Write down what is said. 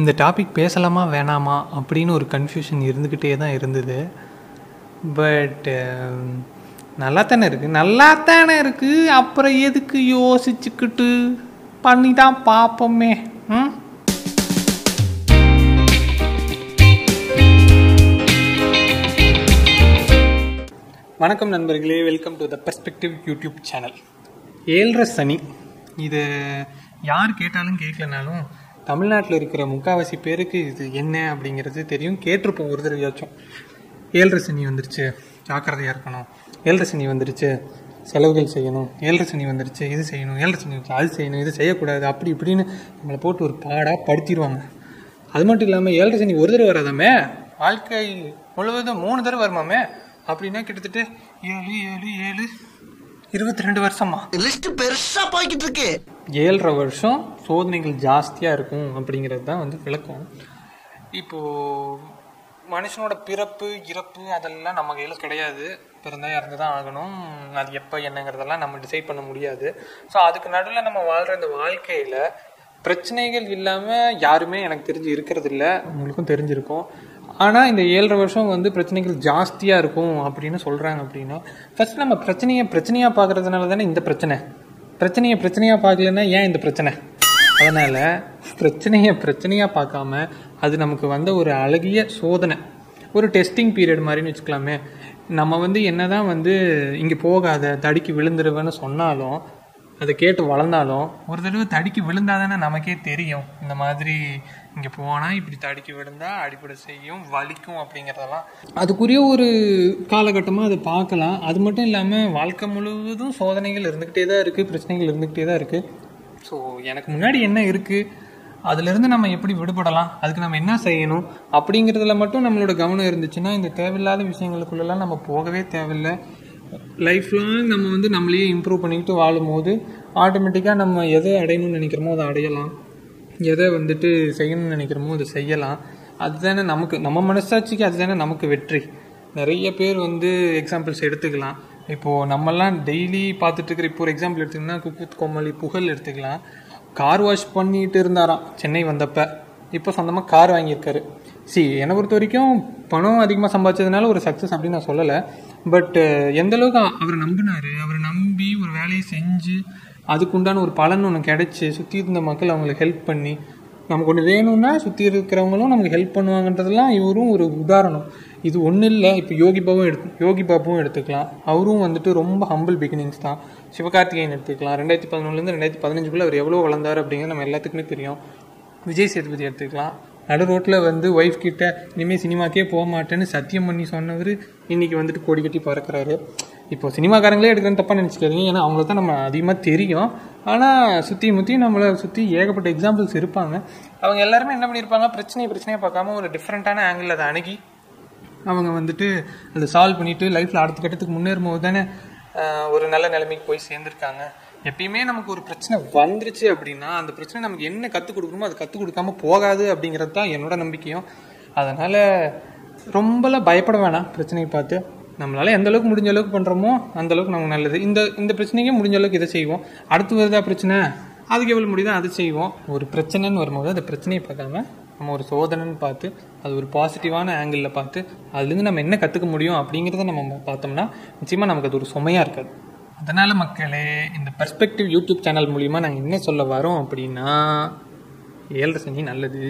இந்த டாபிக் பேசலாமா வேணாமா அப்படின்னு ஒரு கன்ஃபியூஷன் இருந்துக்கிட்டே தான் இருந்தது. பட் um, நல்லா தானே இருக்குது நல்லா தானே இருக்குது அப்புறம் எதுக்கு யோசிச்சுக்கிட்டு பண்ணி தான் பார்ப்போமே. ம்? வணக்கம் நண்பர்களே. Welcome to the perspective YouTube channel ஏழரை சனி. இது யார் கேட்டாலும் கேட்கலனாலும் தமிழ்நாட்டில் இருக்கிற முக்காவாசி பேருக்கு இது என்ன அப்படிங்கிறது தெரியும். கேட்டிருப்போம் ஒரு தடவையாச்சும். ஏழரை சனி வந்துருச்சு. ஜாக்கிரதையாக இருக்கணும். ஏழரை சனி வந்துருச்சு. செலவுகள் செய்யணும். ஏழரை சனி வந்துருச்சு. இது செய்யணும். ஏழரை சனி வந்துருச்சு. அது செய்யணும். இது செய்யக்கூடாது. அப்படி இப்படின்னு நம்மளை போட்டு ஒரு பாடாக படுத்திடுவாங்க அது மட்டும் இல்லாமல் ஏழரை சனி ஒரு தடவை வராதாமே? வாழ்க்கை முழுவதும் மூணு தடவை வருமாமே? அப்படின்னா கிட்டத்தட்ட ஏழு ஏழு ஏழு இருபத்தி ரெண்டு வருஷமா? லிஸ்ட் பெருசா போய்கிட்டு இருக்கு. ஏழரை வருஷம் சோதனைகள் ஜாஸ்தியாக இருக்கும் அப்படிங்கிறது தான் வந்து விளக்கம். இப்போது மனுஷனோட பிறப்பு இறப்பு அதெல்லாம் நம்ம கையில் கிடையாது. பிறந்தா இறந்து தான் ஆகணும். அது எப்போ என்னங்கிறதெல்லாம் நம்ம டிசைட் பண்ண முடியாது. ஸோ அதுக்கு நடுவில் நம்ம வாழ்கிற இந்த வாழ்க்கையில் பிரச்சனைகள் இல்லாமல் யாருமே எனக்கு தெரிஞ்சு இருக்கிறது இல்லை. உங்களுக்கும் தெரிஞ்சிருக்கும். ஆனால் இந்த ஏழரை வருஷம் வந்து பிரச்சனைகள் ஜாஸ்தியாக இருக்கும் அப்படின்னு சொல்கிறாங்க அப்படின்னா ஃபஸ்ட் நம்ம பிரச்சனையை பிரச்சனையாக பார்க்கறதுனால தானே இந்த பிரச்சனை? பிரச்சனையை பிரச்சனையாக பார்க்கலன்னா ஏன் இந்த பிரச்சனை? அதனால் பிரச்சனையை பிரச்சனையாக பார்க்காம அது நமக்கு வந்த ஒரு அழகிய சோதனை. ஒரு டெஸ்டிங் பீரியட் மாதிரின்னு வச்சுக்கலாமே. நம்ம வந்து என்ன தான் வந்து இங்கே போகாத தடுக்கி விழுந்துருவேன்னு சொன்னாலும் அதை கேட்டு வளர்ந்தாலும் ஒரு தடவை தடிக்கு விழுந்தாதானே நமக்கே தெரியும். இந்த மாதிரி இங்கே போனால் இப்படி தடிக்கு விழுந்தா அடிப்படை செய்யும் வலிக்கும் அப்படிங்கிறதெல்லாம். அதுக்குரிய ஒரு காலகட்டமாக அதை பார்க்கலாம். அது மட்டும் இல்லாமல் வாழ்க்கை முழுவதும் சோதனைகள் இருந்துக்கிட்டே தான் இருக்குது பிரச்சனைகள் இருந்துக்கிட்டே தான் இருக்குது ஸோ எனக்கு முன்னாடி என்ன இருக்குது அதுலேருந்து நம்ம எப்படி விடுபடலாம்? அதுக்கு நம்ம என்ன செய்யணும்? அப்படிங்கிறதுல மட்டும் நம்மளோட கவனம் இருந்துச்சுன்னா இந்த தேவையில்லாத விஷயங்களுக்குள்ளெல்லாம் நம்ம போகவே தேவையில்லை. லைஃப் லாங் நம்ம வந்து நம்மளையே இம்ப்ரூவ் பண்ணிக்கிட்டு வாழும்போது ஆட்டோமேட்டிக்காக நம்ம எதை அடையணும்னு நினைக்கிறோமோ அதை அடையலாம். எதை வந்துட்டு செய்யணும்னு நினைக்கிறோமோ அதை செய்யலாம். அதுதானே நமக்கு நம்ம மனசாட்சிக்கு அதுதானே நமக்கு வெற்றி. நிறைய பேர் வந்து எக்ஸாம்பிள்ஸ் எடுத்துக்கலாம். இப்போது நம்மலாம் டெய்லி பார்த்துட்டு இருக்கிற இப்போ ஒரு எக்ஸாம்பிள் எடுத்துக்கிங்கன்னா குக்குத் கோமலி புகழ் எடுத்துக்கலாம். கார் வாஷ் பண்ணிட்டு இருந்தாராம். சென்னை வந்தப்போ. இப்போ சொந்தமாக கார் வாங்கியிருக்காரு. சி என்னை பொறுத்த வரைக்கும் பணம் அதிகமாக சம்பாதிச்சதுனால ஒரு சக்ஸஸ் அப்படின்னு நான் சொல்லலை. பட் எந்த அளவுக்கு அவரை நம்பினாரு அவரை நம்பி ஒரு வேலையை செஞ்சு அதுக்குண்டான ஒரு பலன் ஒன்று கிடச்சி சுற்றி இருந்த மக்கள் அவங்களுக்கு ஹெல்ப் பண்ணி நமக்கு ஒன்று வேணும்னா சுற்றி இருக்கிறவங்களும் நமக்கு ஹெல்ப் பண்ணுவாங்கன்றதெல்லாம் இவரும் ஒரு உதாரணம். இது ஒன்றும் இல்லை இப்போ யோகி பாபும் எடுத்து யோகி பாபுவும் எடுத்துக்கலாம். அவரும் வந்துட்டு ரொம்ப ஹம்பிள் பிகினிங்ஸ் தான். சிவகார்த்திகேயன் எடுத்துக்கலாம். ரெண்டாயிரத்தி பதினொன்றுலேருந்து ரெண்டாயிரத்தி பதினஞ்சுக்குள்ளே அவர் எவ்வளோ வளர்ந்தார் அப்படிங்கிறது நம்ம எல்லாத்துக்குமே தெரியும். விஜய் சேதுபதி எடுத்துக்கலாம். நடு ரோட்டில் வந்து ஒய்ஃப் கிட்ட இனிமேல் சினிமாக்கே போக மாட்டேன்னு சத்தியம் பண்ணி சொன்னவர் இன்னைக்கு வந்துட்டு கோடி கட்டி பறக்கிறாரு. இப்போ சினிமாக்காரங்களே எடுக்கிறேன்னு தப்பாக நினச்சிக்காதீங்க. ஏன்னா அவங்கள தான் நம்ம அதிகமாக தெரியும். ஆனால் சுற்றி முற்றி நம்மளை சுற்றி ஏகப்பட்ட எக்ஸாம்பிள்ஸ் இருப்பாங்க. அவங்க எல்லாருமே என்ன பண்ணியிருப்பாங்க பிரச்சனையை பிரச்சனையாக பார்க்காம ஒரு டிஃப்ரெண்ட்டான ஆங்கிள் அதை அணுகி அவங்க வந்துட்டு அதை சால்வ் பண்ணிவிட்டு லைஃப்பில் அடுத்த கட்டத்துக்கு முன்னேறும் போது தானே ஒரு நல்ல நிலைமைக்கு போய் சேர்ந்துருக்காங்க. எப்பயுமே நமக்கு ஒரு பிரச்சனை வந்துருச்சு அப்படின்னா அந்த பிரச்சனை நமக்கு என்ன கற்றுக் கொடுக்கணுமோ அது கற்றுக் கொடுக்காம போகாது அப்படிங்கிறது தான் என்னோட நம்பிக்கையும். அதனால் ரொம்பலாம் பயப்பட வேணாம் பிரச்சனையை பார்த்து. நம்மளால் எந்த அளவுக்கு முடிஞ்ச அளவுக்கு பண்ணுறோமோ அந்த அளவுக்கு நமக்கு நல்லது. இந்த இந்த பிரச்சனைக்கே முடிஞ்ச அளவுக்கு இதை செய்வோம். அடுத்து வருதா பிரச்சனை? அதுக்கு எவ்வளோ முடியுதோ அதை செய்வோம். ஒரு பிரச்சனைன்னு வரும்போது அந்த பிரச்சனையை பார்க்காம நம்ம ஒரு சோதனைன்னு பார்த்து அது ஒரு பாசிட்டிவான ஆங்கிளில் பார்த்து அதுலேருந்து நம்ம என்ன கற்றுக்க முடியும் அப்படிங்கிறத நம்ம பார்த்தோம்னா நிச்சயமாக நமக்கு அது ஒரு சுமையாக இருக்காது. அதனால் மக்களே இந்த பர்ஸ்பெக்டிவ் யூடியூப் சேனல் மூலிமா நாங்கள் என்ன சொல்ல வரோம் அப்படின்னா ஏழரை சனி நல்லது.